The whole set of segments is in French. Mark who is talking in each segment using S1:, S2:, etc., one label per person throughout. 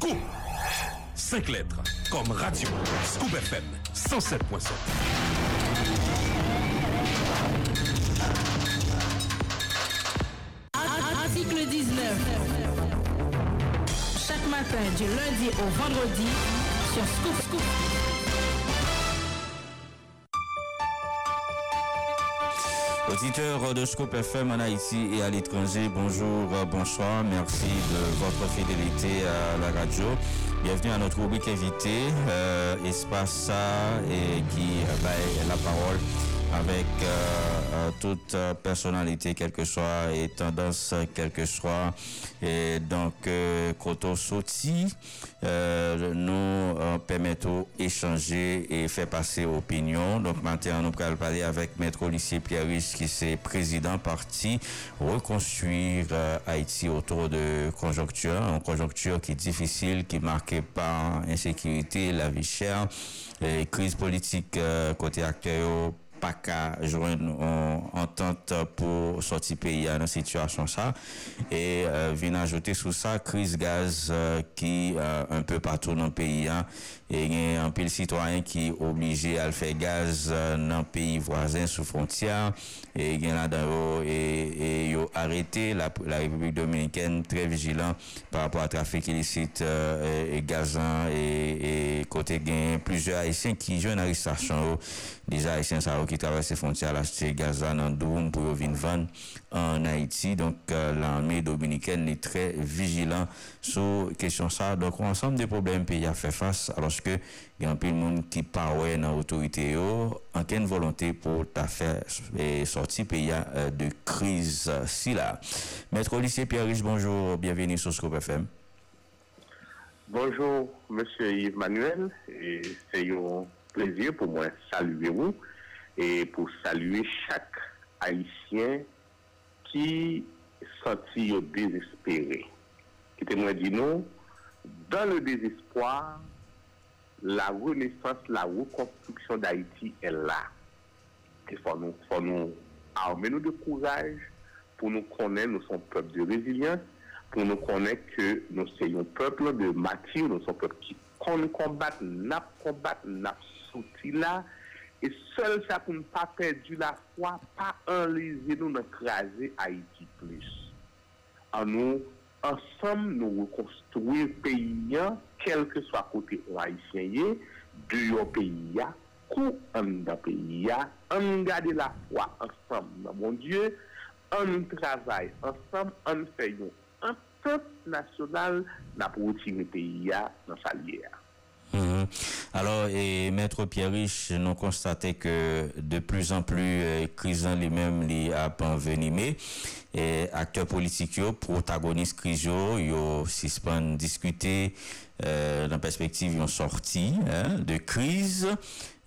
S1: Scoop. 5 lettres, comme radio. Scoop FM, 107.7.
S2: Article 19. Chaque matin, du lundi au vendredi, sur Scoop Scoop.
S3: Auditeurs de Scoop FM en Haïti et à l'étranger, bonjour, bonsoir, merci de votre fidélité à la radio. Bienvenue à notre rubrique invité, euh, Espace et qui euh, la parole avec euh, euh, toute euh, personnalité, quelle que soit, et tendance, quelle que soit. Et donc, euh, Soti, nous permettons d'échanger et faire passer opinion. Donc, maintenant, nous allons parler avec Maître Lycée Pierre qui est président parti reconstruire Haïti autour de conjoncture, une conjoncture qui est difficile, qui est marquée par insécurité, la vie chère, et crise politique côté acteur pas qu'à joindre en entente pour sortir pays dans situation ça. Et euh, vient ajouter sous ça crise gaz euh, qui euh, un peu partout dans hein, il y a un pile citoyen qui est obligé à faire gaz dans le pays voisin sous frontière. Et il y a là et, arrêté. La, la, République dominicaine très vigilant par rapport à trafic illicite et gazant et, et côté gain. Plusieurs haïtiens qui jouent une arrestation déjà haïtiens ça qui traversent les frontières acheter gaz dans Doum pour vendre en Haïti. Donc, euh, l'armée dominicaine est très vigilant sur question ça. Donc, ensemble des problèmes pays à faire face, alors que il y a un peu de monde qui parle dans l'autorité, en quelle volonté pour faire sortir pays euh, de crise si là. Maître lycée Pierre Rich, bonjour, bienvenue sur Scope FM.
S4: Bonjour, monsieur Yves Manuel, c'est un plaisir pour moi saluer vous et pour saluer chaque Haïtien qui sentit désespéré. Qui témoin dit non, dans le désespoir, la renesans, la rekonstruksyon d'Haïti el la. E fò nou, fò nou, arme nou de kouraj, pou nou konen nou son pep de rezilyans, pou nou konen ke nou se yon pep de matir, nou son pep ki kon nou kombat, nap kombat, nap soti la, e sel sa pou nou pa perdi la fwa, pa anleze nou nan krasi Haïti plus. An nou, ansam nou rekonstruye peyi nyan, quel que soit côté haïtien, de pays, en pays, on garde la foi ensemble, mon Dieu, on travaille ensemble, on fait un entente nationale pour retirer le pays dans sa lière.
S3: Alors, et Maître Pierre-Rich, nous constaté que de plus en plus, euh, Crisan lui-même lui a envenimé. Et acteurs politiques, protagonistes Criso, ils suspendent discuter euh, dans la perspective, ils ont sorti hein, de crise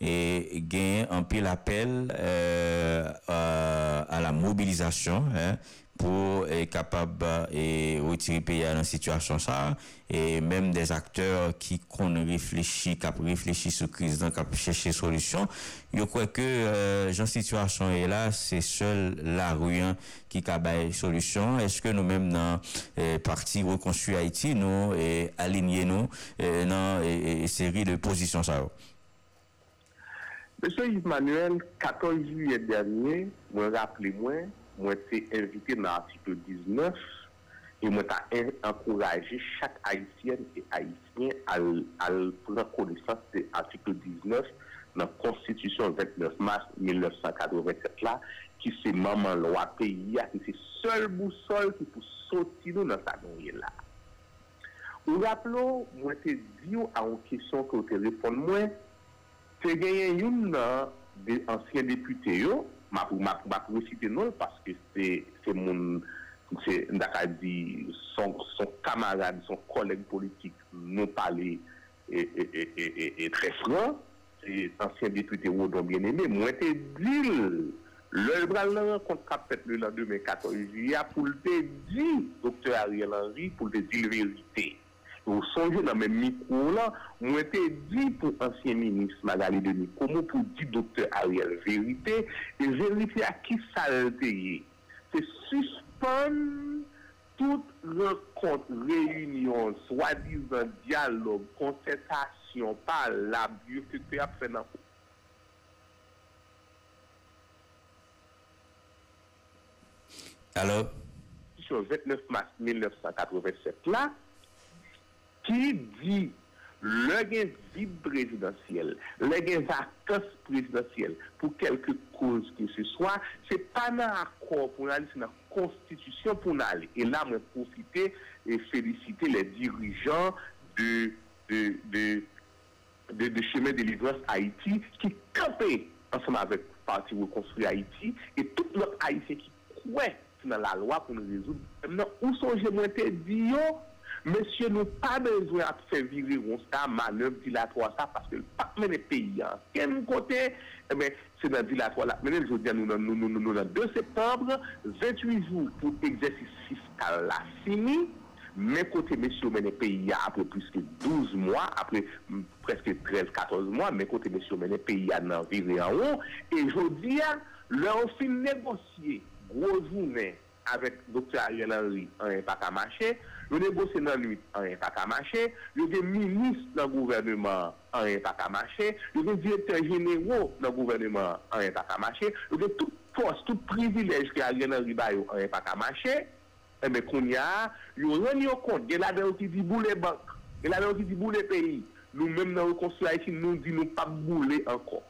S3: et gain un peu l'appel euh, à, la mobilisation. Hein, pour être capable et retirer pays dans situation ça. Et même des acteurs qui qu'on réfléchit qui réfléchit sur crise qui chercher solution. Je crois que euh, genre situation est là c'est seul la rue qui cabaye solution. Est-ce que nous mêmes dans eh, parti reconstruit Haïti nous et aligner nous eh, dans eh, série de positions ça?
S4: Monsieur Yves Manuel 14 juillet dernier moi rappelez-moi mwen te invite nan artikel 19 e mwen ta enkouraje chak Haitien e Haitien al, al pran konesans de artikel 19 nan konstitusyon 29 mars 1987 la ki se maman lwa peyi ya ki se sol bousol ki pou soti nou nan sa nouye la. Ou rapplo, mwen te diyo an kisyon ki ou te repon mwen te genyen euh, yon nan de ansyen depute yo ma pou recite non parce que c'est mon c'est dit son, camarade, son collègue politique nous parlait et, très franc, c'est ancien député Rodon bien aimé, moi te dit le bral rencontre qu'a fait le lendemain 14 juillet pour le dire docteur Ariel Henry pour le dire la Ou sonje nan men mikou la, mwen te di pou ansyen minis Magali de Nikomo pou di doktor Ariel verite, e verite a ki salteye. Se suspon tout rekont, reyunyon, swadizan, diyalog, konsentasyon, palab, yo se te apren nan pou.
S3: Alo?
S4: Sou 29 mars 1987 la, qui dit le gain présidentiel, le gain vacances présidentielles pour quelque cause que ce soit, c'est pas un accord pour aller dans la constitution pour aller. Et là, je profiter et féliciter les dirigeants de, de, de, de, de chemin Haïti qui campaient ensemble avec le Parti Reconstruit Haïti et tout l'autre Haïtien qui croit dans la loi pour nous résoudre. Maintenant, où sont-je te dit, monsieur, nous pas besoin de faire virer ça, manœuvre dilatoire, ça, parce que le pas mener pays, hein. Quel côté, eh bien, c'est dans dilatoire là. Maintenant, je dis, nous, nous, nous, nous, 2 septembre, 28 jours pour exercice fiscal là, fini. Mais côté monsieur mené pays après plus que 12 mois, après mm, presque 13-14 mois, mais côté monsieur mené pays à dans viré en haut. Et je dis, leur fin négocier gros journée avec Dr. Ariel Henry en pas qu'à marcher, Yo negose nan luit, an yon pa kamache. Yo gen minis nan gouvernement, an yon pa kamache. Yo gen direktor genero nan gouvernement, an yon pa kamache. Yo gen tout pos, tout privilej ki a gen nan riba yo, an yon pa kamache. Eme eh kon ya, yo ren yo kont, gen la den yo ki di boule bank, gen la den yo ki di boule peyi. Nou men nan rekonstruya iti, nou di nou pa boule ankon.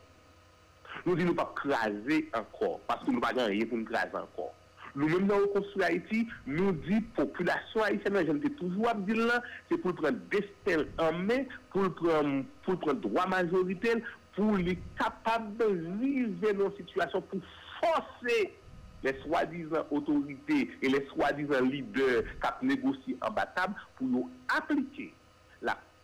S4: Nou di nou pa krasi ankon, paske nou pa gen yon pou krasi ankon. Nous-mêmes dans le construit Haïti, nous disons population haïtienne, j'aime toujours dire là, c'est pour prendre destin en main, pour prendre, pour prendre droit majoritaire, pour les capables de vivre dans une situation, pour forcer les soi-disant autorités et les soi-disant leaders qui négocient en battable pour appliquer la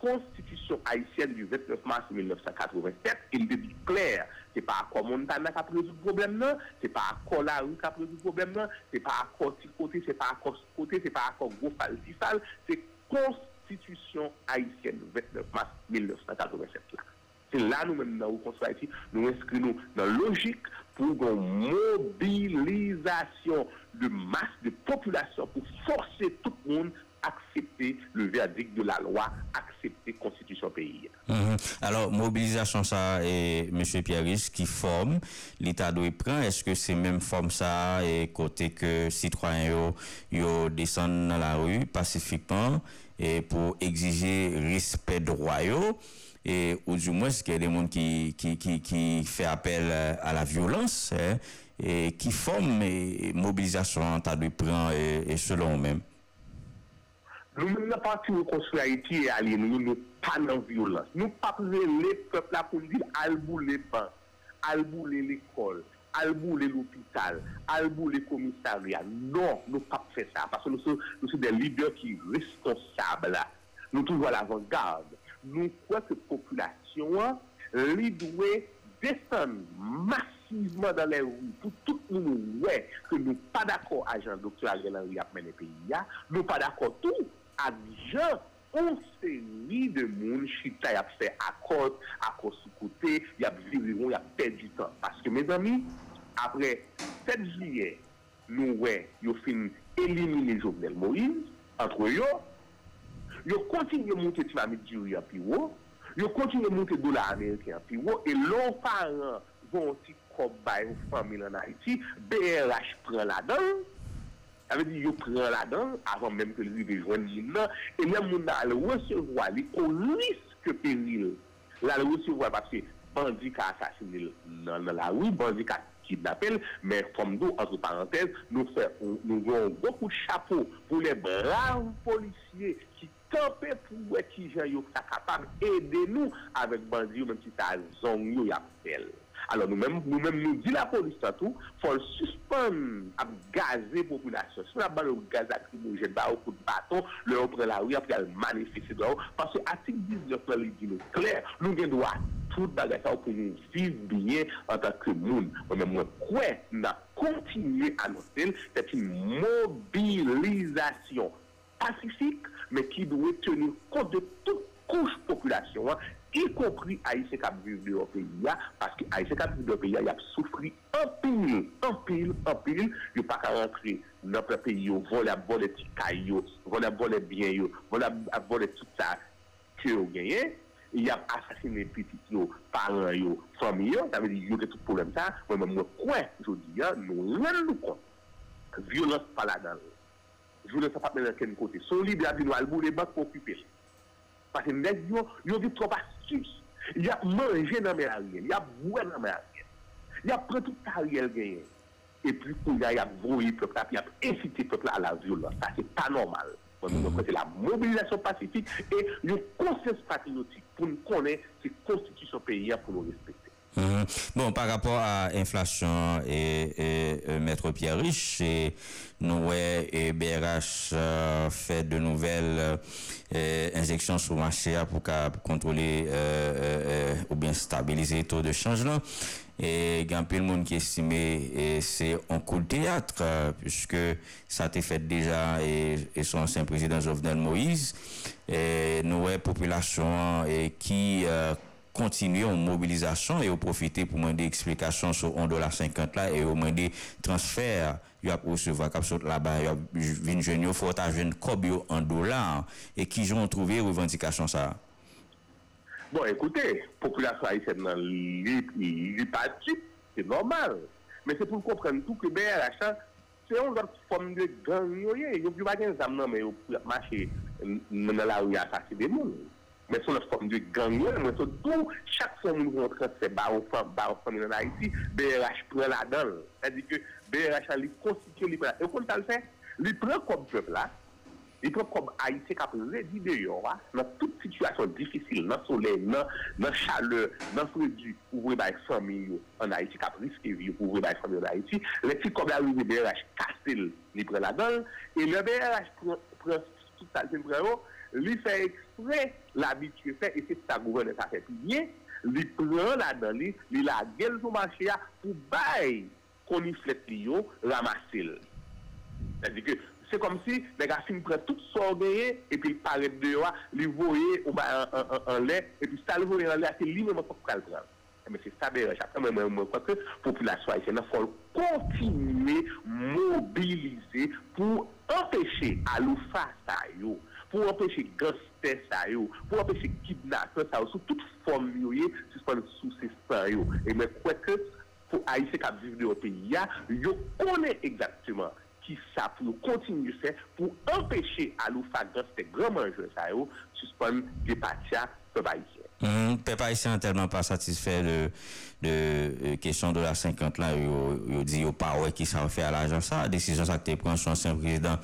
S4: constitution haïtienne du 29 mars 1987, il dit clair. C'est pas à quoi Montana qui a résoudre le problème là, c'est pas à quoi la rue qui a résoudre le problème là, c'est pas à quoi côté, c'est pas à quoi côté, c'est pas à quoi gros falsifal, c'est constitution haïtienne du 29 mars 1987 là. C'est là nous-mêmes dans le nous inscrivons dans la logique pour une mobilisation de masse de population pour forcer tout le monde accepter le verdict de la loi, accepter la constitution pays.
S3: Mhm. Alors, mobilisation ça et M. Pierris qui forme, l'État doit prendre, est-ce que c'est même forme ça et côté que citoyens yo, descendent dans la rue pacifiquement et pour exiger respect droit et ou du moins qu'il y a des gens qui, qui, qui, qui fait appel à la violence hein, et qui forment mobilisation l'État doit prendre et, et selon eux-mêmes.
S4: Nou men nan pati nou konstru Haiti e alye nou, nou pa nan violans. Nou pa prele pep la pou li albou le ban, albou le lekol, albou le l'opital, albou le komisarya. Non, nou pa pre sa. Paske nou sou, nou sou de lider ki responsable. Nou toujou al avangarde. Nou kwa se populasyon li dwe desan massiveman dan lè rou pou tout nou nou wè ke nou pa d'akor ajan doktor Ariel Henry ap mène peyi ya, nou pa d'akor tout adjan on seri de moun chita yap se akot, akot sou kote, yap viriron, yap perdi tan. Paske, mes ami, apre 7 jilye, nou we yo fin elimine Jovenel Moïse, antre yo, yo kontinye monte Tivamid Diouri api wo, yo kontinye monte Dola Amerike api wo, e lon paran von ti kob bay ou famil an Haiti, BRH pren la dan, Avè di yo pren la dan, avan menm ke li bejwen di nan, e menm moun nan al resevwa li kon riske peril. La al resevwa patse bandi ka asasine nan nan la ou, bandi ka kidnapel, men fom do, antre parantez, nou fè, nou yon beaucoup chapeau pou le brave policye ki tanpe pou wè ki jan yo sa kapab ede nou avèk bandi yo menm ki sa zon yo yapel. Alors nous-mêmes, nous-mêmes, nous dit la police tout, faut suspendre à gazer la population. Si on a le gaz lacrymogène, bah, au coup de bâton, le prend la rue, après elle manifeste Parce que l'article 19, il dit clair, nous avons droit tout bagage pour nous vivre bien en tant que monde. Mais moi, quoi, nous continuer à noter, c'est une mobilisation pacifique, mais qui doit tenir compte de toute couche population, hein, y compris Haïtien qui vivent dans le pays, parce que Haïtien qui vivent dans le pays, il a souffert en pile, en pile, en pile, il pas qu'à rentrer dans le pays, voler, voler petits cailloux, voler, voler bien, voler, voler tout ça que vous gagnez, il a assassiné petits parents, famille, ça veut dire qu'il y a tout problème ça, moi, moi, quoi, je dis, nous rendons compte, violence pas là-dedans. Violence pas dans quel côté. Son libre, il a dit, nous, le banque occupé. Parce que les gens, ils ont vu trop passer. Astuces. Il a mangé dans mes arrières, il a boire dans mes arrières. Il a pris tout arrière gagné. Et puis, il a voulu le peuple, il a incité le peuple à la violence. Ça, c'est pas normal. C'est la mobilisation pacifique et une conscience patriotique pour nous connaître ces constitutions pays pour nous respecter.
S3: Mhm. Bon, par rapport à l'inflation et, euh, Maître Pierre Riche, nous et BRH euh, fait de nouvelles euh, injections sur le marché pour, contrôler ou bien stabiliser le taux de changement. Et il y a un peu de monde qui estime que c'est un coup de théâtre, puisque ça a été fait déjà et, son ancien président Jovenel Moïse. Et nous, population et qui kontinye yon mobilizasyon e yo profite pou mwen de eksplikasyon sou 1,50 la e yo mwen de transfer yo ap oseva kap sot la ba yo vin jen yo fota jen kob yo 1 dolar e ki jon trouve revendikasyon sa
S4: Bon, ekoute, populasyon aysen nan li pati, se normal men se pou kompren tout ke beye la chan se yon zot fom de gang yo ye yo bi wagen zam nan men yo mache nan la ou ya sasi de moun men sou la fòm de ganyan, men sou dou, chak son moun rentre se baron fòm, baron fòm nan Haiti, BRH pren la dan, tè di ke BRH an li konstituye li pren la, e kon tal fè, li pren kom pep la, li pren kom Haiti kap redi de yon wa, nan tout situasyon difisil, nan sole, nan, nan chale, nan fredu, ouvre bay fòm yon, an Haiti kap riske vi, ouvre bay fòm yon an Haiti, le ti kom la ouve BRH kastil, li pren la dan, e le BRH pren, pren tout tal fèm pren yo, li fè ek exprès l'habitude fait et c'est ça gouvernement ça fait bien lui prend la lui lui la gueule sur marché pour bail qu'on y flette yo ramasser c'est-à-dire que c'est comme si les gars prennent tout son gagné et puis il paraît dehors lui voyer ou bah un lait et puis ça le voyer en lait c'est lui même pour le prendre mais c'est ça déjà après moi moi crois que population haïtienne faut continuer mobiliser pour empêcher à l'oufa ça yo pour empêcher gangster ça yo, pour empêcher kidnapper ça sous toute forme yo, suspendre sous ces yo. Et mais quoi que pour Haïtiens qui vivent dans le pays, yo connaît exactement qui ça pour continuer faire pour empêcher à l'ou faire gangster grand mangeur ça yo, suspendre des patia peuple haïtien.
S3: Mmh, peuple haïtien tellement pas satisfait de de euh, question de la 50 là il dit au pas qui ça fait à l'argent ça décision ça que pris son ancien président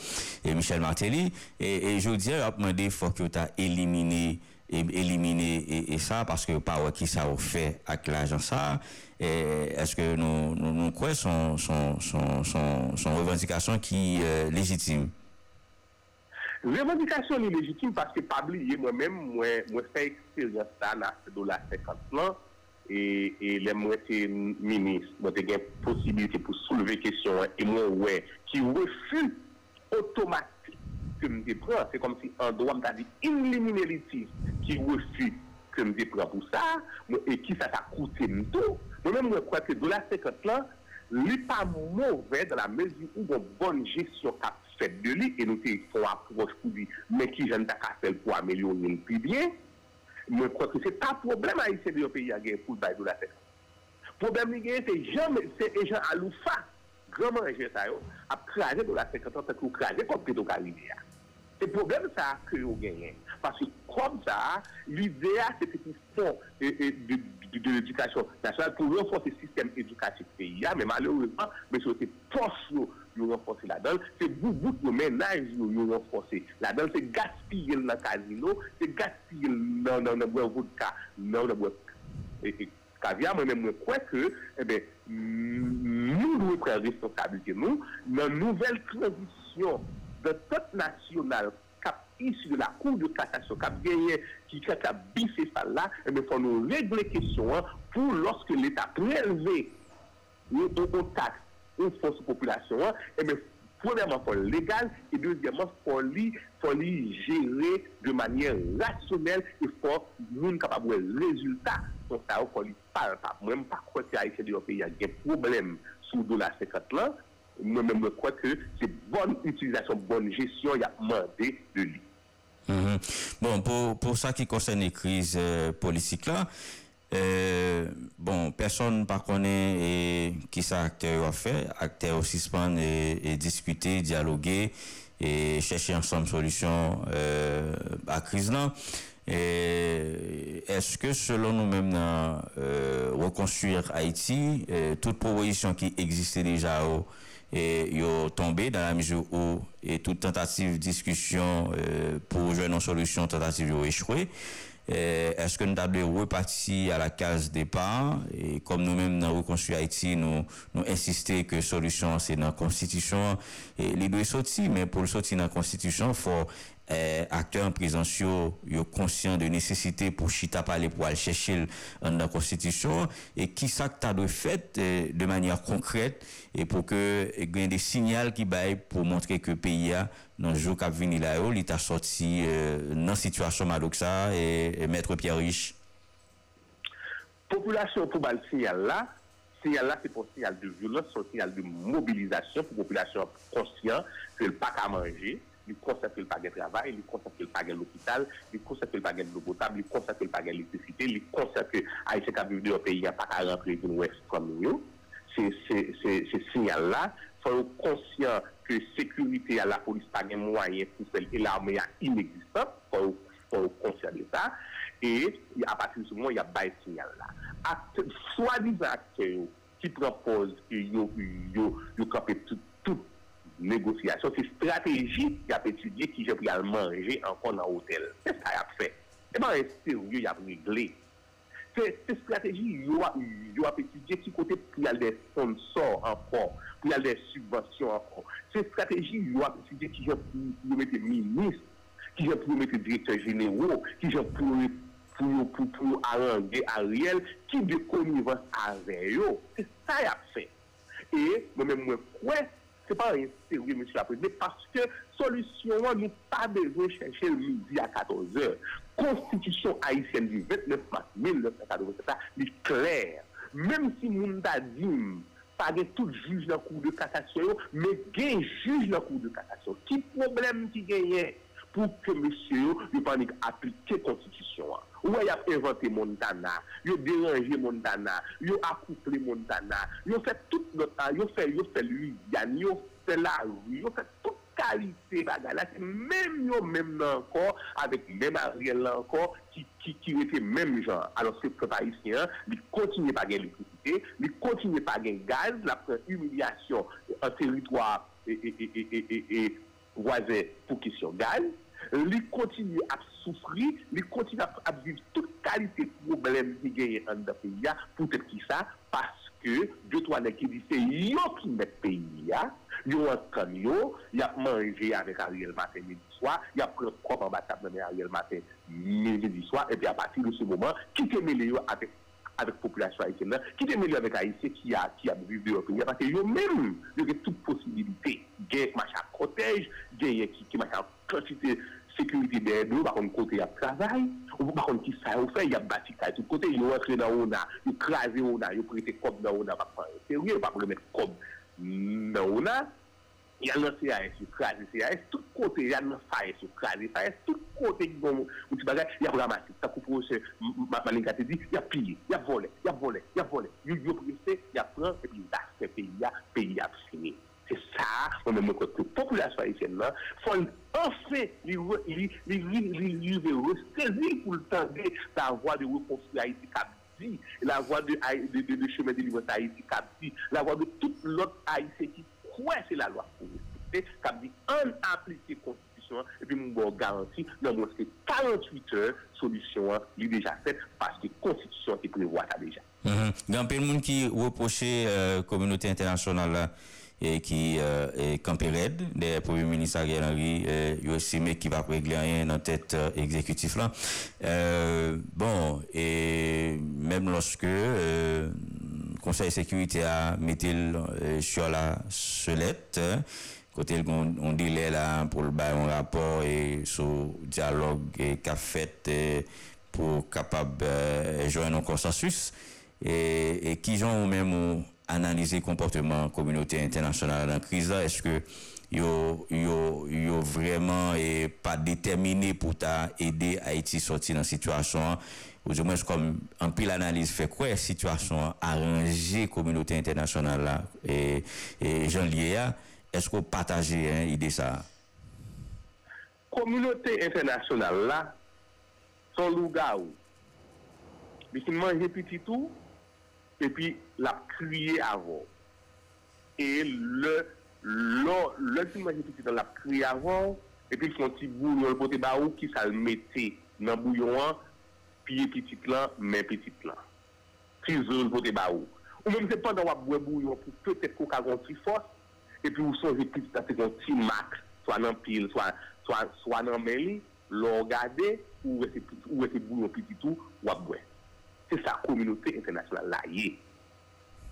S3: et Michel Martelly. Et, et je dis a demandé faut que tu as éliminé éliminer et, ça parce que ouais qui ça fait avec l'argent ça. Est-ce que nous nous, nous quoi son son, son, son, son revendication qui est légitime?
S4: Revendikasyon li legitime paske pabli ye mwen mèm mwen mwen fè eksperyans ta na do la 50 plan e le mwen te minis mwen te gen posibilite pou souleve kesyon e mwen wè ki refu otomatik ke mwen te pran, se kom si an do mwen ta di inliminelitis ki refu ke mwen te pran pou sa e ki sa ta koute mwen tou mwen mwen mwen kwa te do la 50 plan li pa mouve de la mezi ou bon bon jesyon kap fet de li, e nou te fwa aproche pou di, men ki jen ta kastel pou amelyorin pi bien, mwen kwa ki se ta problem a yise de yo peyi a gen pou bay do la fet. Problem li gen, se jen, se jen alou fa, graman jen sa yo, ap kraje do la fet, katan se kou kraje kon pedo ka li de a. Se problem sa a kre yo genyen. Pasi kom sa a, l'idea se te pou fon de l'edukasyon nasyonal pou renfon se sistem edukasyon peyi a, men malourezman, men se te pos nou nous renforcer la donne, c'est beaucoup de ménages nous renforcer la donne, c'est gaspiller le casino, c'est gaspiller dans le bois vodka, dans le bois caviar, moi-même, je crois que, eh bien, nous devons prendre responsabilité, nous, dans la nouvelle transition de toute nationale issu de la Cour de cassation qui a bifé ça là, il eh faut nous régler la question hein, pour lorsque l'État prélevé une taxe une force population, et hein, eh bien, Premièrement, il faut légal et deuxièmement, il faut li, faut gérer de manière rationnelle et faut nous capable de résultat. Donc ça, il faut li pas, même pas quoi que Haïtien de pays a des problèmes sous dollar 50 là. Moi-même, je crois que c'est bonne utilisation, bonne gestion, il y a demandé de lui.
S3: Mhm. Bon, pour, pour ça qui concerne les crises euh, politiques là, euh, bon, personne ne connaît et qui ça acteur a fait. Acteur aussi suspendre et, et, discuter, dialoguer et chercher ensemble solution euh, à crise là. Est-ce que selon nous-mêmes, euh, reconstruire Haïti, euh, toute proposition qui existait déjà au E yo tombe dan la mizou ou et tout tentative diskusyon euh, pou jwen non solusyon tentative yo echwe eske nou table reparti a la case depan e kom nou menm nan rekonstruy Haiti nou, nou insistè ke solusyon se nan konstitisyon li dwe soti men pou soti nan konstitisyon fò eh, akteur an prizansyo yo konsyen de nesesite pou chita pale pou al chèchil an nan konstitisyon e ki sak ta de fèt eh, de manyar konkrèt e pou ke eh, gen de sinyal ki bay pou montre ke PIA nan jou kap vini la yo oh, li ta soti eh, nan situasyon madoksa e mètre Pierre Riche.
S4: Populasyon pou bal sinyal la sinyal la se pou sinyal de violence, se pou sinyal de mobilizasyon pou populasyon konsyen ke l pak a manje li konsep el pagè travay, li konsep el pagè l'opital, li konsep el pagè l'obotab, li konsep el pagè l'ektrisite, li konsep a ese kabib de yo peyi a pak a rentre din wè strom yo. Se sinyal la, fò yo konsyant ke sekurite a la polis pagè mwayen pou sel e la armè a ineksistant, fò yo konsyant de sa, e a pati sou mwen ya bay sinyal la. Swa dizan akte yo ki propose ki yo yo kapè tout négociation, c'est stratégie qui a étudié qui j'ai pris à manger encore dans l'hôtel. C'est ça qu'il a fait? Et bien, c'est sérieux, il a réglé. C'est stratégie, il a étudié qui côté pour y a des sponsors encore, pour y a des subventions encore. C'est stratégie, il a étudié qui j'ai pour mettre ministre, qui j'ai pour mettre directeur général, qui j'ai pour pour, pour, pour arranger Ariel, qui de connivence avec eux. C'est ça qu'il a fait. Et moi-même, moi, quoi, Se pa yon serye, monsi la prezident, paske solusyon an nou pa bezon chenche l midi a 14 or. Konstitusyon Haitien di 29 mars 1947, li kler. Mem si moun da dim, pa gen tout juj nan kou de katasyon, men gen juj nan kou de katasyon. Ki problem ki genyen? pou ke monsye yo yo panik aplike konstitisyon an. Ouwe yap invente Montana, yo deranje Montana, yo akouple Montana, yo fè tout nota, yo fè yo fè Louisiane, yo fè la rue, yo fè tout kalite bagay la, se mèm yo mèm nan ankon, avèk mèm Ariel nan ankon, ki, ki, ki wete mèm jan. Alors se prepa isi an, li kontinye pa gen elektrikite, li kontinye pa gen gaz, la pren humilyasyon an teritwa e, e, e, e, e, e, e, wazè pou kisyon gaz, il continue à souffrir, il continue à, vivre toute qualité de problème qui gagne dans le pays, pour être qui ça, parce que deux, trois qui disent c'est eux qui mettent le pays, ils ont un camion, ils ont mangé avec Ariel matin, midi soir, ils ont pris un propre en bataille avec Ariel matin, midi soir, et puis à partir de ce moment, qui te mêlé avec avec la population haïtienne, qui est meilleur avec Haïti qui a, qui a vécu de pays. Parce que eux-mêmes, ils ont toute possibilité. Gain qui marche à cortège, gain qui marche à quantité sécurité derrière nous, par contre, côté, il y a travail. Ou par contre, qui ça, au fait, il y a bâti ça. Tout côté, ils rentrent dans on a, ils crasent on a, ils prêtent comme dans on a, pas prendre sérieux, pas remettre comme dans on a. Yal nan CAS yo krasi, CAS tout kote, yal nan FAES yo krasi, FAES tout kote ki bon mouti bagay, yap ramasi, takou proche, manin kate di, yap pili, yap vole, yap vole, yap vole, yu yo preste, yap pran, epi yap se peyi ya, peyi ya psini. Se sa, mwen mwen kote, populasyon haisyen nan, fon anfe li ve re, se li pou l'tande ta vwa de rekonstruya iti kabi. la voie de, de, de, de chemin de liberté Haïti Capti, la voie de toute l'autre Haïti qui croit c'est la loi pour respecter, Capdi, en appliquer Constitution, et puis mon garantie, dans moins 48 heures, solution est déjà faite parce que la Constitution est prévoit ça déjà.
S3: Il y a peu de monde qui reprochait la communauté internationale et qui euh, est campé raide des premiers ministres Ariel Henry euh, estimé qu'il va régler rien dans tête euh, exécutif là euh, bon et même lorsque euh, Conseil de sécurité a mis sur la selette côté on, on là pour le rapport et sur dialogue qu'a fait euh, pour capable euh, joindre un consensus. Et, et qui ont même analysé le comportement communauté internationale la crise est-ce que yo yo vraiment et pas déterminé pour aider Haïti sortir dans situation? ou du mwen kom an pil analize fe kwe situasyon aranje kominote internasyonal la e, e jan liye ya esko pataje ide sa?
S4: Kominote internasyonal la son louga ou. Bi ki manje pititou epi la kriye avon. E le lò si manje pititou la kriye avon epi son ti bou yon pote ba ou ki sal mette nan bouyon an piye pitit lan, men pitit lan. Tri zon pote ba ou. Ou men se pandan wap webou yo pou petet koka gon tri fos, epi ou sonje pitit ase kon ti mak, swa nan pil, swa, swa, swa nan meli, lor gade, ou wese bou yo pititou, wap wè. Se sa kominote internasyonal la ye.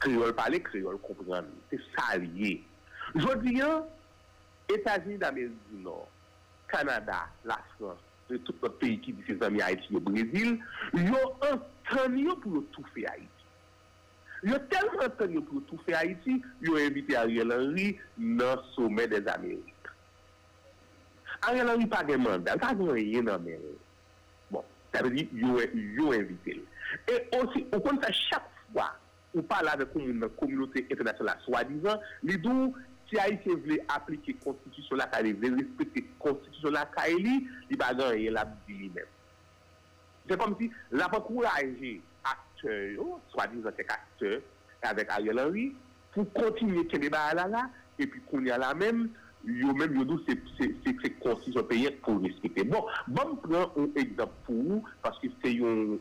S4: Kriol pale, kriol kompran. Se sa ye. Jodi yo, Etats-Unis d'Amerik du Nord, Kanada, la France, tout le pays qui dit ses amis Haïti au Brésil, yo entan yo pou yo tout fè Haïti. Yo telman entan yo pou yo tout fè Haïti, yo invite Ariel Henry nan sommet des Amériques. Ariel Henry pa gen mandat, pa gen yon nan Amérique. Bon, ta ve di, yo invite. Et aussi, ou kon sa chak fwa, ou pa la de komunote international, swa dizan, si a yi se vle aplike konstitusyon la ka li, vle respete konstitusyon la ka li, li bagan yi la bi li men. Se kom si la pa kouraje akte yo, swa dizan kek akte, avek Ariel Henry, pou kontinye kene ba ala la, epi konye ala men, yo men yo dou se, se, se, se konstitusyon peye pou respete. Bon, bon pran ou ekzamp pou ou, paske se yon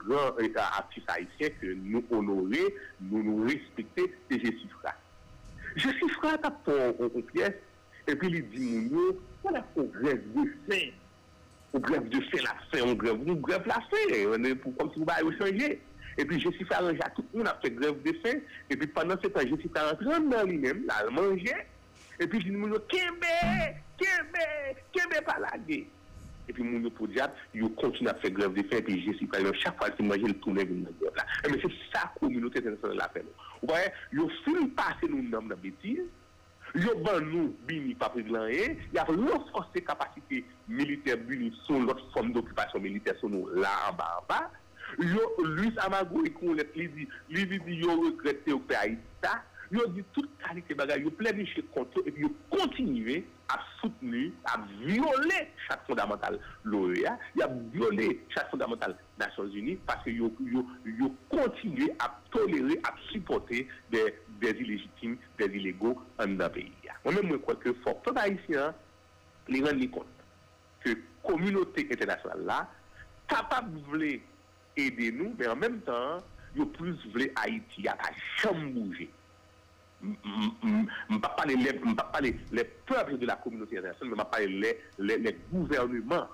S4: gran artist haitien ke nou honore, nou nou respete, se jesifra. Je suis frère à port en pièce, et puis il dit, mon voilà, on grève de fait. On grève de fait la fin, on grève, on grève la fin, on est pour, comme si on allait changer. Et puis je suis frère à tout le monde a fait grève de faim, et puis pendant ce temps, je suis frère à dans lui-même, là, manger, et puis je dis, mon Kembe, Kembe, Kembe pas la guerre. Et puis, mon pour diable, il continue à faire grève de faim, et puis je suis pas chaque fois qu'il mange, il tourne vers la guerre. Mais c'est ça que la communauté internationale appelle. Ouè, yo fin pase nou nanm nan betiz, yo ban nou bini pa privlan e, ya renforse kapasite militer bini son lot form d'okupasyon militer son nou la an ba an ba, yo Luis Amago ekon let li di, li di di yo rekrete ou pe a ita, yo di tout kalite bagay, yo plebiche konto, epi yo kontinue, ap soutenu, ap viole chak fondamental l'OEA, ap viole chak fondamental Nations Unies, paske yo, yo, yo kontinu ap tolere, ap supporte de, des ilegitime, des ilego an da peyi. Mwen mwen mwen kwa ke fok to da isi an, li ren li kont. Ke komunote internasyonal la, kapab vle ede nou, men an menm tan, yo plus vle Haiti a pa chan mouje. Parlé m'a parlé les peuples de la communauté internationale m'a parlé les, les, les gouvernements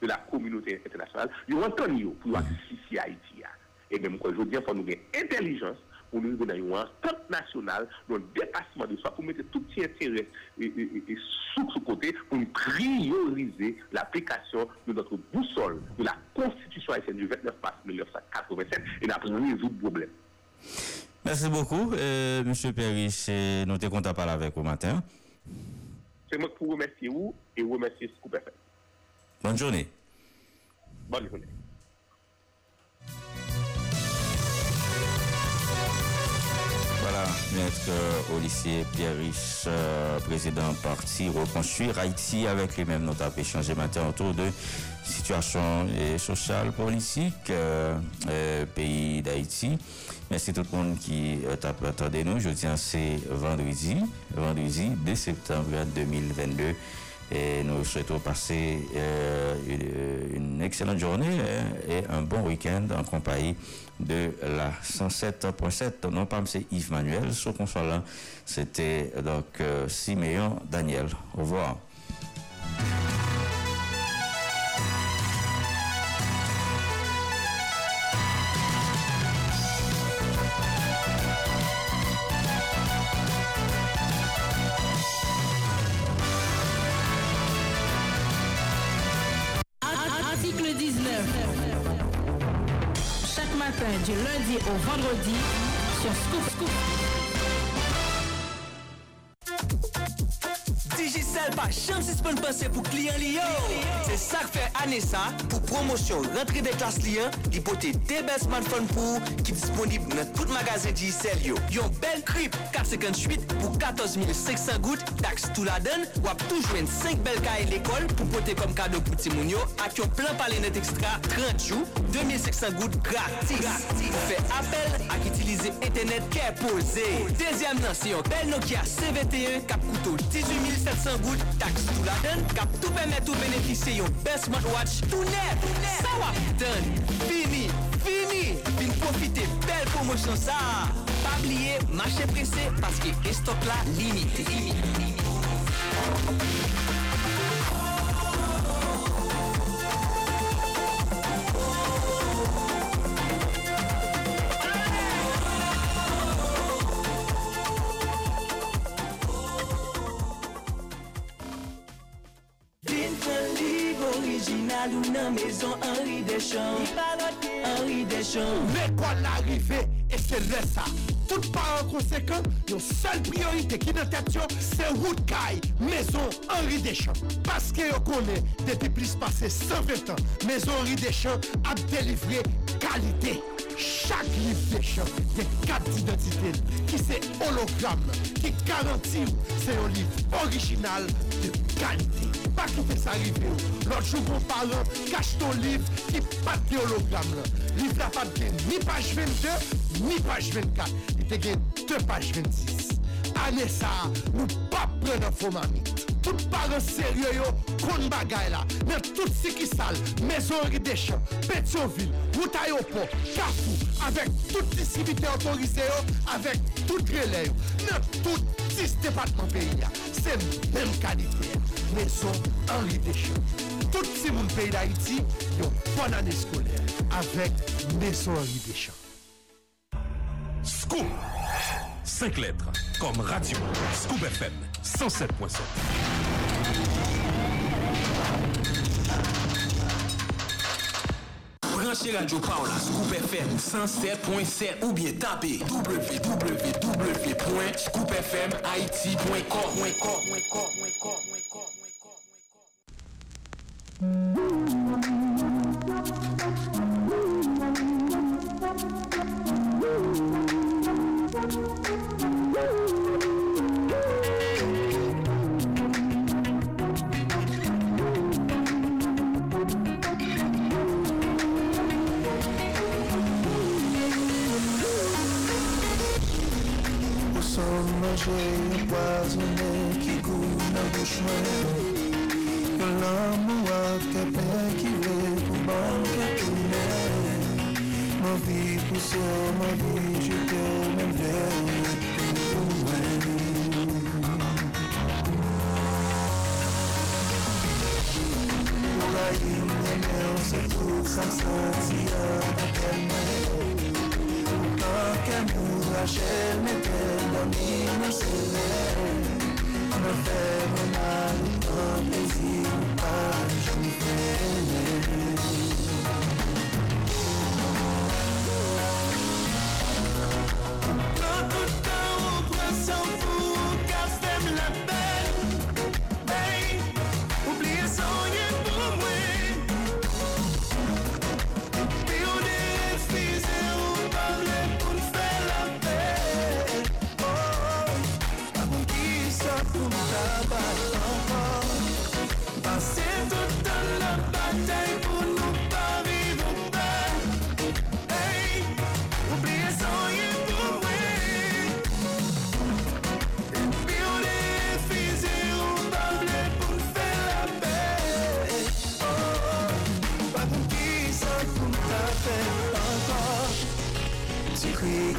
S4: de la communauté internationale. Ils ont entendu pour assister Haïti et même quand je dis il faut nous avoir intelligence pour nous donner un stop national dans le dépassement de soi pour mettre tout petit intérêt et, et, et, sous ce côté pour prioriser l'application de notre boussole de la constitution haïtienne du 29 mars 1987 et d'après résoudre le problème
S3: Merci beaucoup, euh, Monsieur Perrich. Nous sommes contents de parler avec vous matin.
S4: C'est moi qui vous remercie vous et vous remercie Scoop FM.
S3: Bonne journée.
S4: Bonne journée.
S3: Voilà, maître au lycée Pierre Rich, euh, président parti Reconstruire Haïti avec lui-même. Nous avons échangé matin autour de situation sociale, politique, euh, euh, pays d'Haïti. Merci tout le monde qui euh, t'a attendu nous. Je tiens c'est vendredi, vendredi 2 septembre 2022. Et nous souhaitons passer euh, une, excellente journée hein, et un bon week-end en compagnie de la 107.7. Non pas M. Yves Manuel, sur console, c'était donc euh, Siméon Daniel. Au revoir.
S5: Vanessa. Promosyon rentre de klas liyan Li pote te bel smartphone pou Ki disponib nan tout magasin Digicel yo. Yon bel krip 458 pou 14.500 gout Tax tout la den Wap toujwen 5 bel kaye l'ekol Pou pote kom kado pou ti moun yo. Ak yon plan pale net ekstra 30 jou 2500 gout gratis. Fe apel ak itilize internet ke pose Dezyam nan se yon bel Nokia C21 Kap koutou 18.700 gout Tax tout la den Kap tou pemet ou benefise yon best smartwatch Tout net, sa wap den Fini, fini. Vin profite bel promosyon sa Pa bliye, mache prese Paske estok la limite. Vin orijinal ou nan mezon Henri Deschamps Henri Deschamps
S6: L'école arrivé et c'est là ça. Tout parent conséquent, nos seule priorité qui dans tête yo, c'est route caille, maison Henri Deschamps. Parce que yo connaît depuis plus passé 120 ans, maison Henri Deschamps a délivré qualité. Chaque livre Deschamps, il y a carte d'identité qui c'est hologramme, qui garantit c'est un livre original de qualité. Pas quitter ça arrivé. L'autre jour, mon parent cache ton livre qui pas de hologramme. là. Livre n'a pas de ni page 22, ni page 24. Il te gagne deux pages 26. Année ça, nous pas prendre un faux mami. Tout parent sérieux yo, kon bagay la. Dans tout sale, Maison Henri Deschamps, Pétionville, route aéroport, Carrefour, avec toute distribution autorisée yo, avec tout relais yo. Dans tout 10 départements pays ya. C'est même qualité. Maison Henri Deschamps. Tout si moun pays d'Haïti, yo bonne année scolaire avec Maison Henri Deschamps.
S1: Scoop. 5 lettres. Comme radio. Scoop FM 107.7.
S5: Branchez Radio Paola Scoop FM 107.7 ou bien tapez www.scoopfmhaiti.com.
S7: Woo!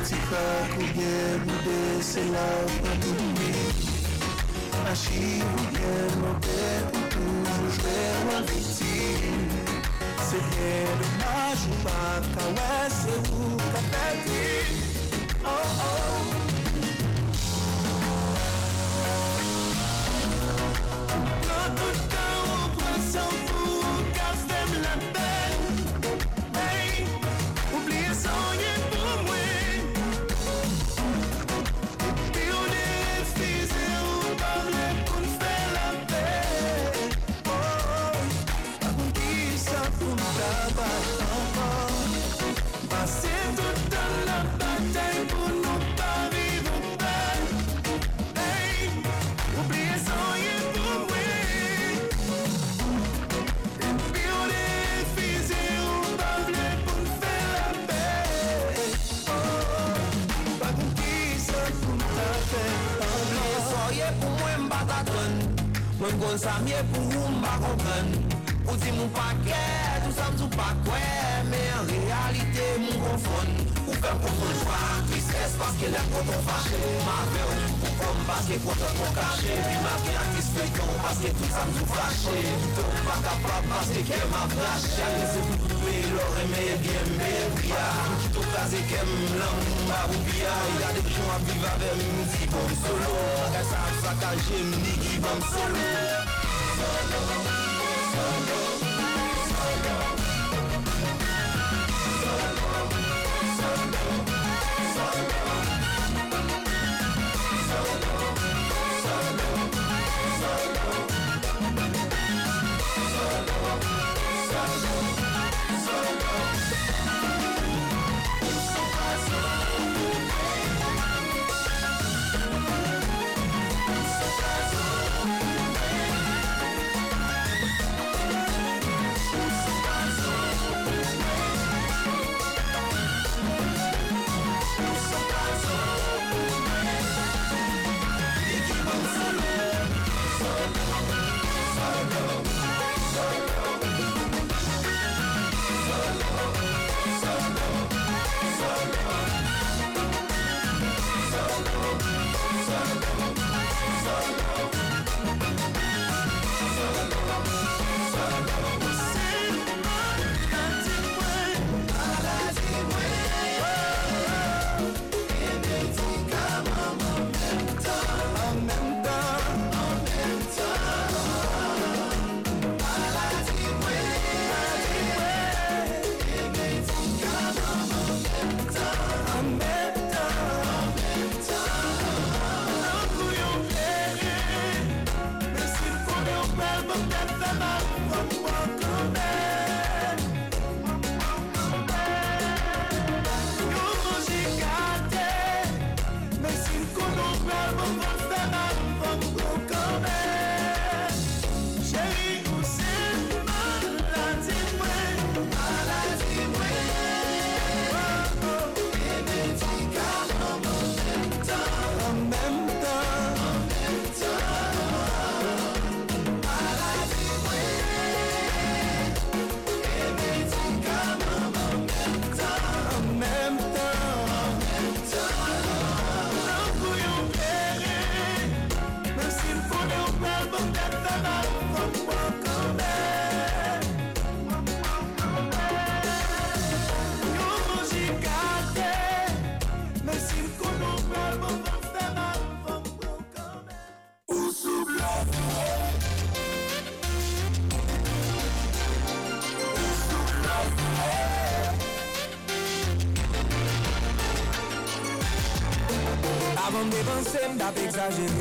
S7: Ti krik, ti krak ou bien boudé c'est la pandémie Achi ou bien monté pour toujours jouer en victime. C'est bien dommage ou Oh oh
S8: kon sa miye pou ou mba kompren Ou di moun paket, ou sa mzou pa kwe Me en realite moun konfon Ou fe konfon jwa, paske lè konton fache Ma ve ou pou kom paske konton kon kache ma ve a kis paske tout sa mzou fache Ton pa kapap paske ke ma flache Ake se lor e me e bien me bria Kito kaze kem mba ou bia. Yade joun a viva ve mdi bon solo. Ake sa ap ki bam solo Solo
S7: Avan m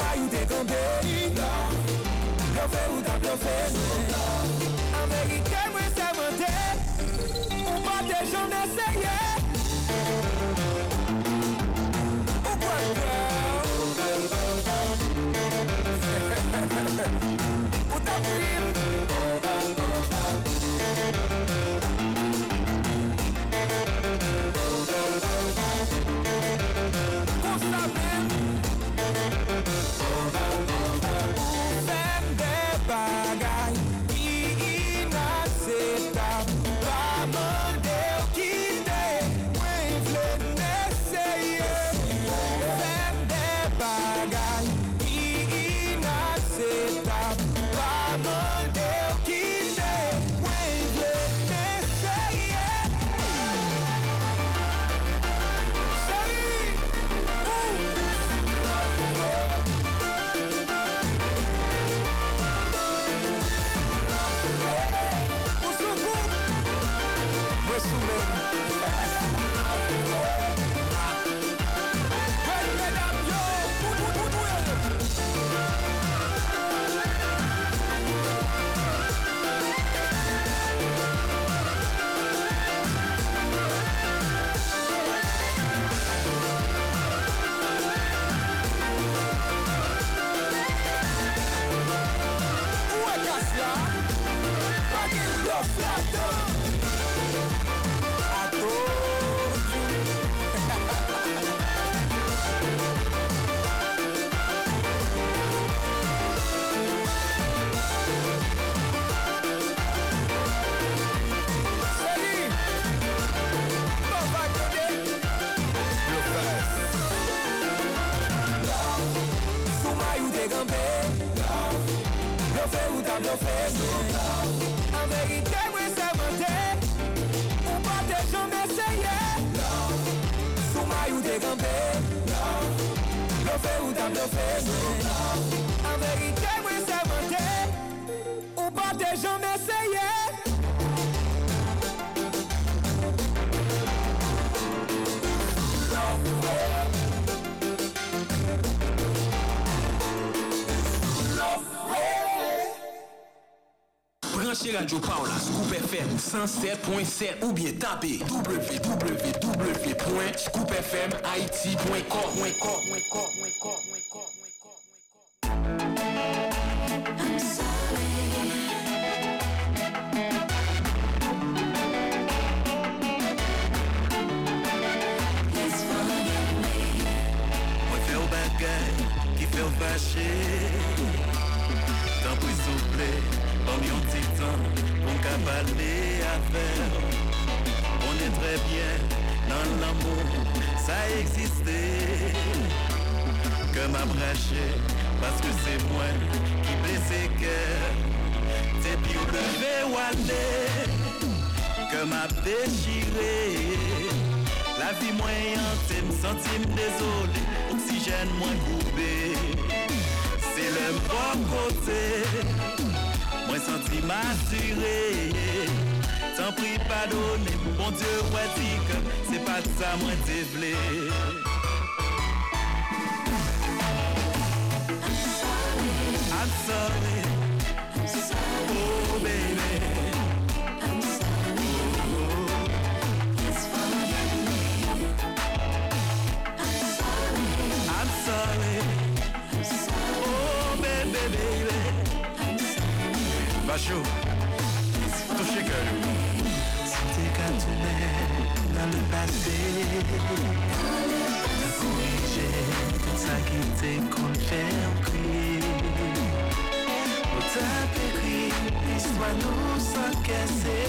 S7: May ou te Blofe ou ta blofe Amerike mwen se mante Ou pa te jom eseye Ou kwa Ou ta Ou
S1: 107.7 ou bien tapez www.scoopfmhaiti.com
S7: bien dans l'amour. Ça existe Que m'a Parce que c'est moi qui blessé C'est puis ou levé aller Que m'a déchiré. La vie moyenne, me sentim désolé Oxygène moins coupé C'est le bon côté. Moi senti m'assuré Tant pris pardonner Bon Dieu pas de ça moi t'ai vlé I'm sorry. Oh baby. Oh, dans le passé. T'as corrigé tout ça qui t'est confirmé. Pour t'as écrit l'histoire nous sans casser.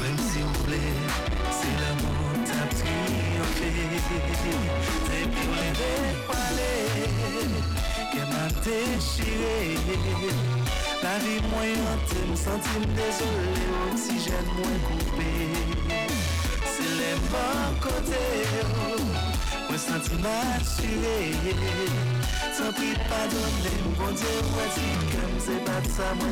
S7: Même si vous voulez, c'est l'amour t'a triomphé. C'est pour les dévoiler qu'elle m'a déchiré. La vie moins intime, sentime désolé, oxygène moins coupé. C'est les bons côtés, moi senti m'assuré. Tant pis pardonner, bon Dieu, moi dit comme c'est pas de ça, moi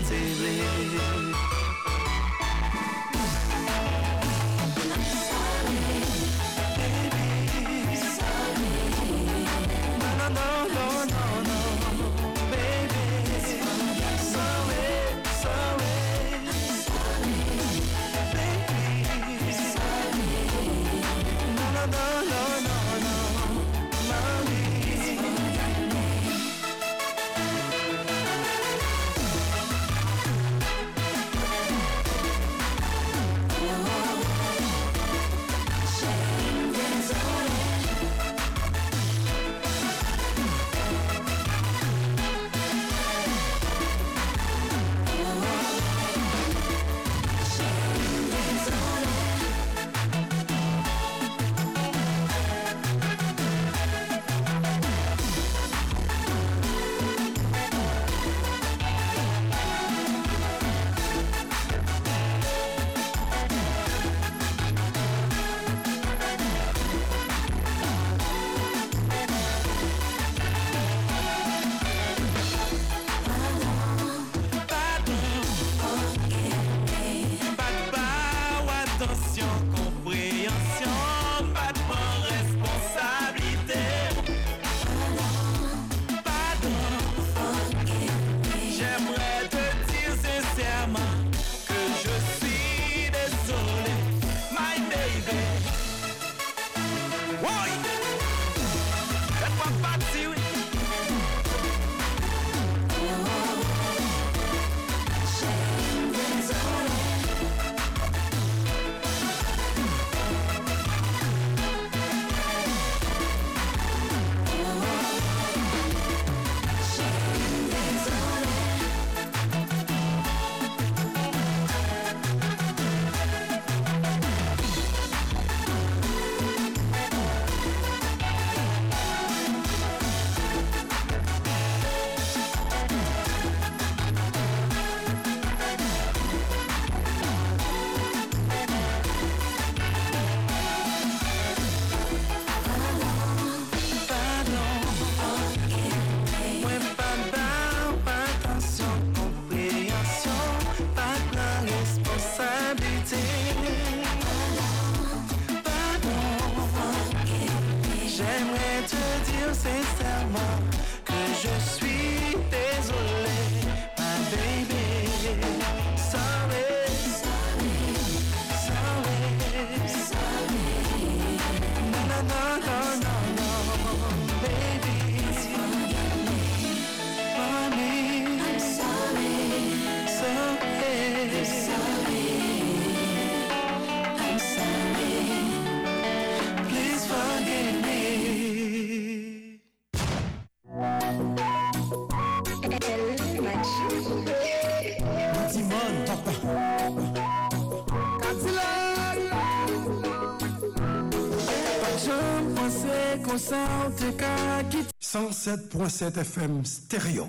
S9: 107.7 FM stéréo.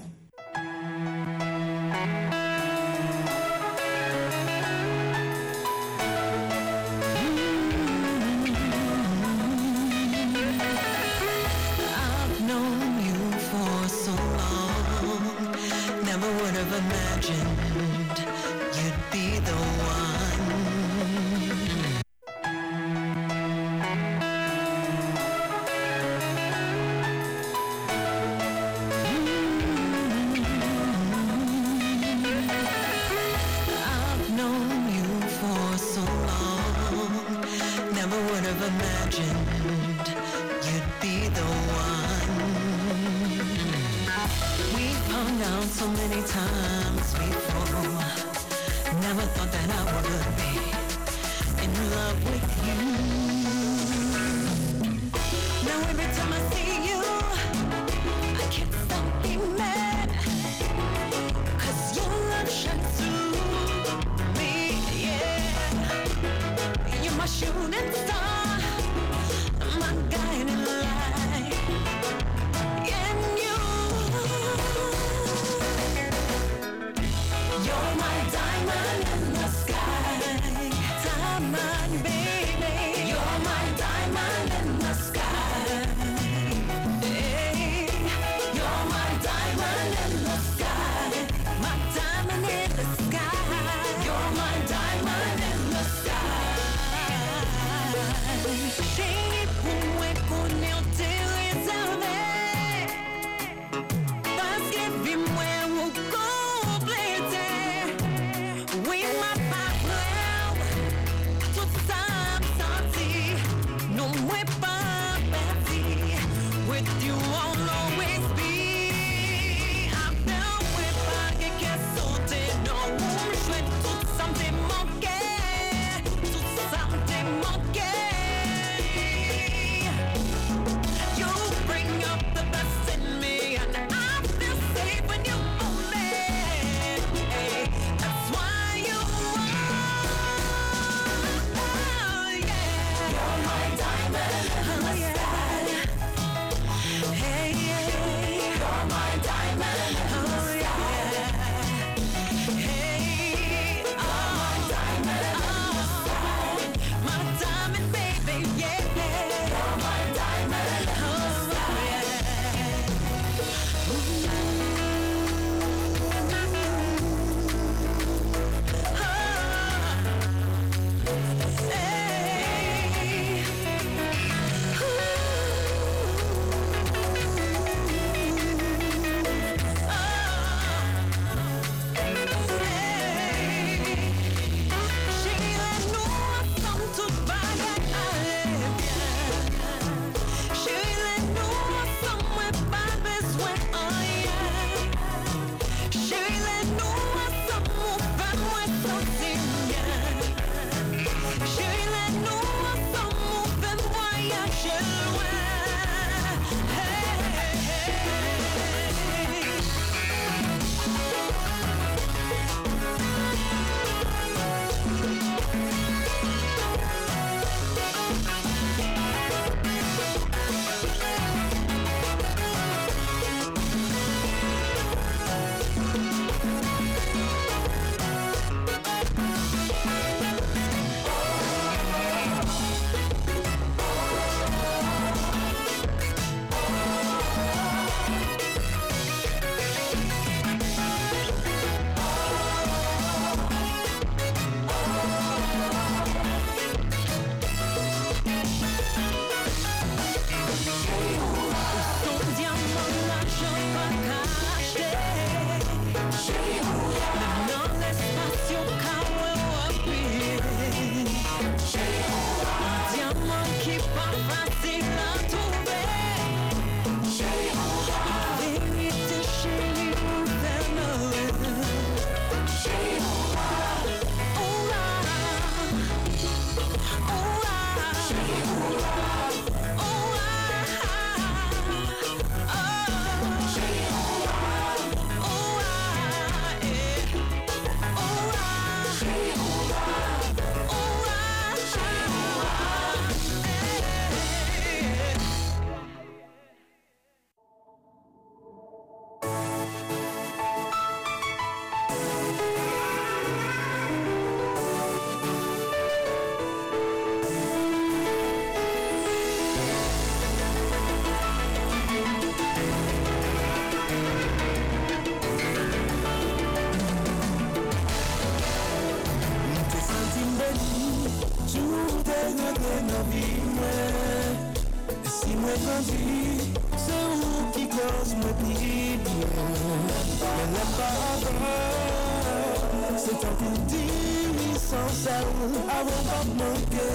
S7: Avon pa manke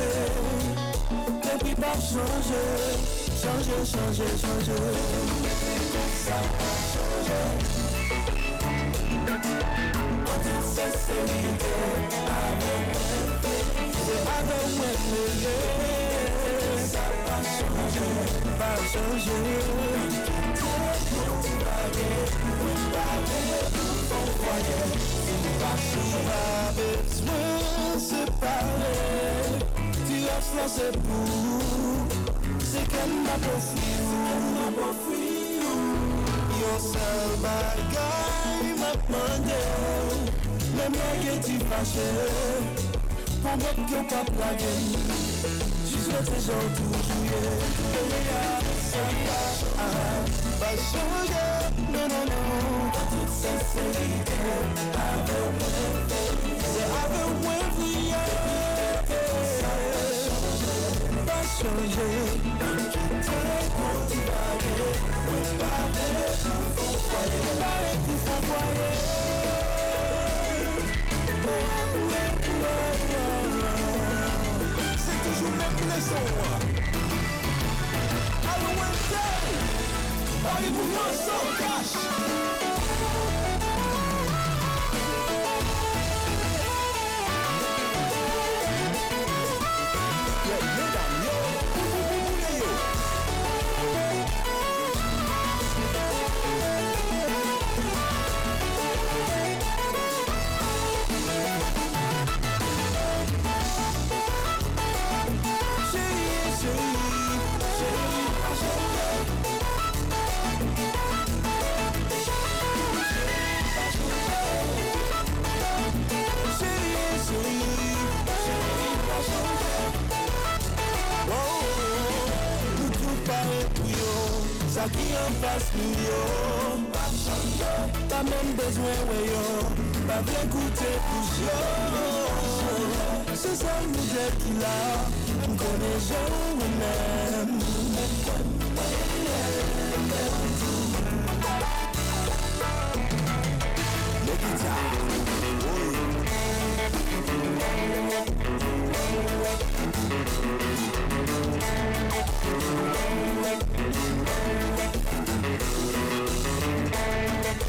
S7: Depi pa chanje Chanje, chanje, chanje Sa pa chanje An tout sincerite Avon Se avon pa chanje chanje Bezwen se pale Ti ras lan se pou Se ken ma Yo sel bagay ma Mem lage ti fache Pon mwen kyo pa plage Jis le trezor toujouye Ele ya sa pa Pa chanje Non, non, non An tout sincerite Ave mwen feliz Se ave mwen fliye Sa pa chanje Pa chanje Te motivage Motivage Pou fon foye Motivage pou fon foye C'est toujours même leçon Allons un tel Allez pour moi sans ça qui en face nous yo. Pas changer. T'as même besoin, ouais yo, pas bien goûter pour yo. C'est ça nous dit qu'il a, on connaît je même. Les guitares, Nous tout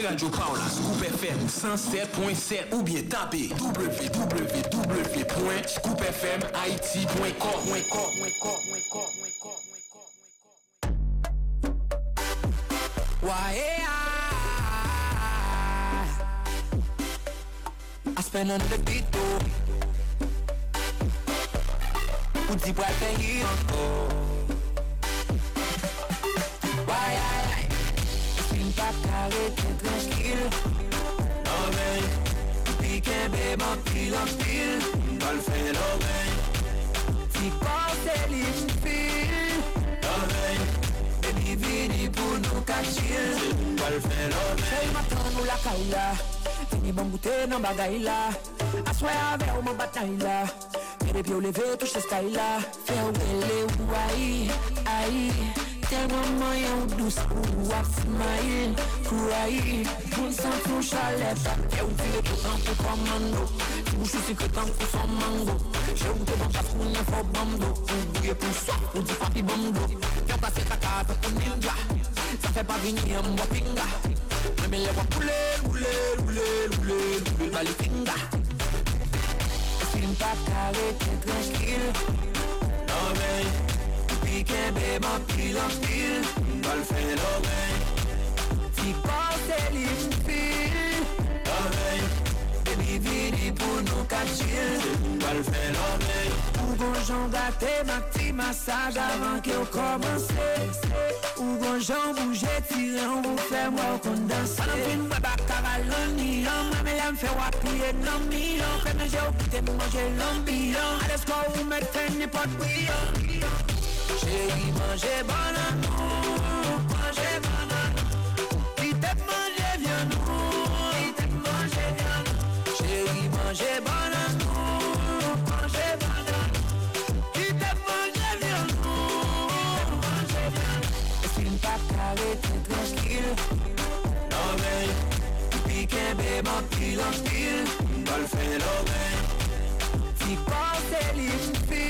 S1: Branchez Radio Paola, Scoop FM 107.7 ou bien tapez www.scoopfmit.com.
S7: Why I, I spend on the beat though Ou di anko Why I, pa kare te tranquil
S8: Non ven,
S7: Pi ken be man pil an pil
S8: pas le phénomène
S7: Ti kose li fil
S8: Non ven,
S7: Baby vini pou nou ka chill
S8: pas le phénomène
S7: Chey matan nou la kay la Vini bon goute nan bagay la Aswe ave ou man batay la Mede pi ou leve touche sky la Fe ou ele ou ayi, ayi Tellement moyen ou douce ou wap smile Kouayi, moun san Ke ou pou komando Ti secretan pou son mango. Che ou te ban pou fo bando Ou bouye pou so, ou di bando Kya pase kaka pou ninja Sa fe pa vini an mwa pinga. Meme le wap roule, roule, roule, roule Roule bali
S10: Fin pa men Pi kembe man pil an pil Bal fe lo men Ti kote li m'fil Non men Baby vini pou nou ka chill Bal fe lo men Ou ma ti masaj Avan ke ou komanse Ou gon jan bouje tire Ou vou fe mwa ou kon danse Anan fin mwe me ou an Ades ko ou Chéri manje banan nou Manje banan Kite manje vyan nou Kite manje vyan nou Chéri manje banan nou Manje banan Kite manje vyan nou Kite manje vyan nou E fin pa karete tranquil Non men Pi kembe man pil an pil Bal fe lo men Ti kote li m'fil Non men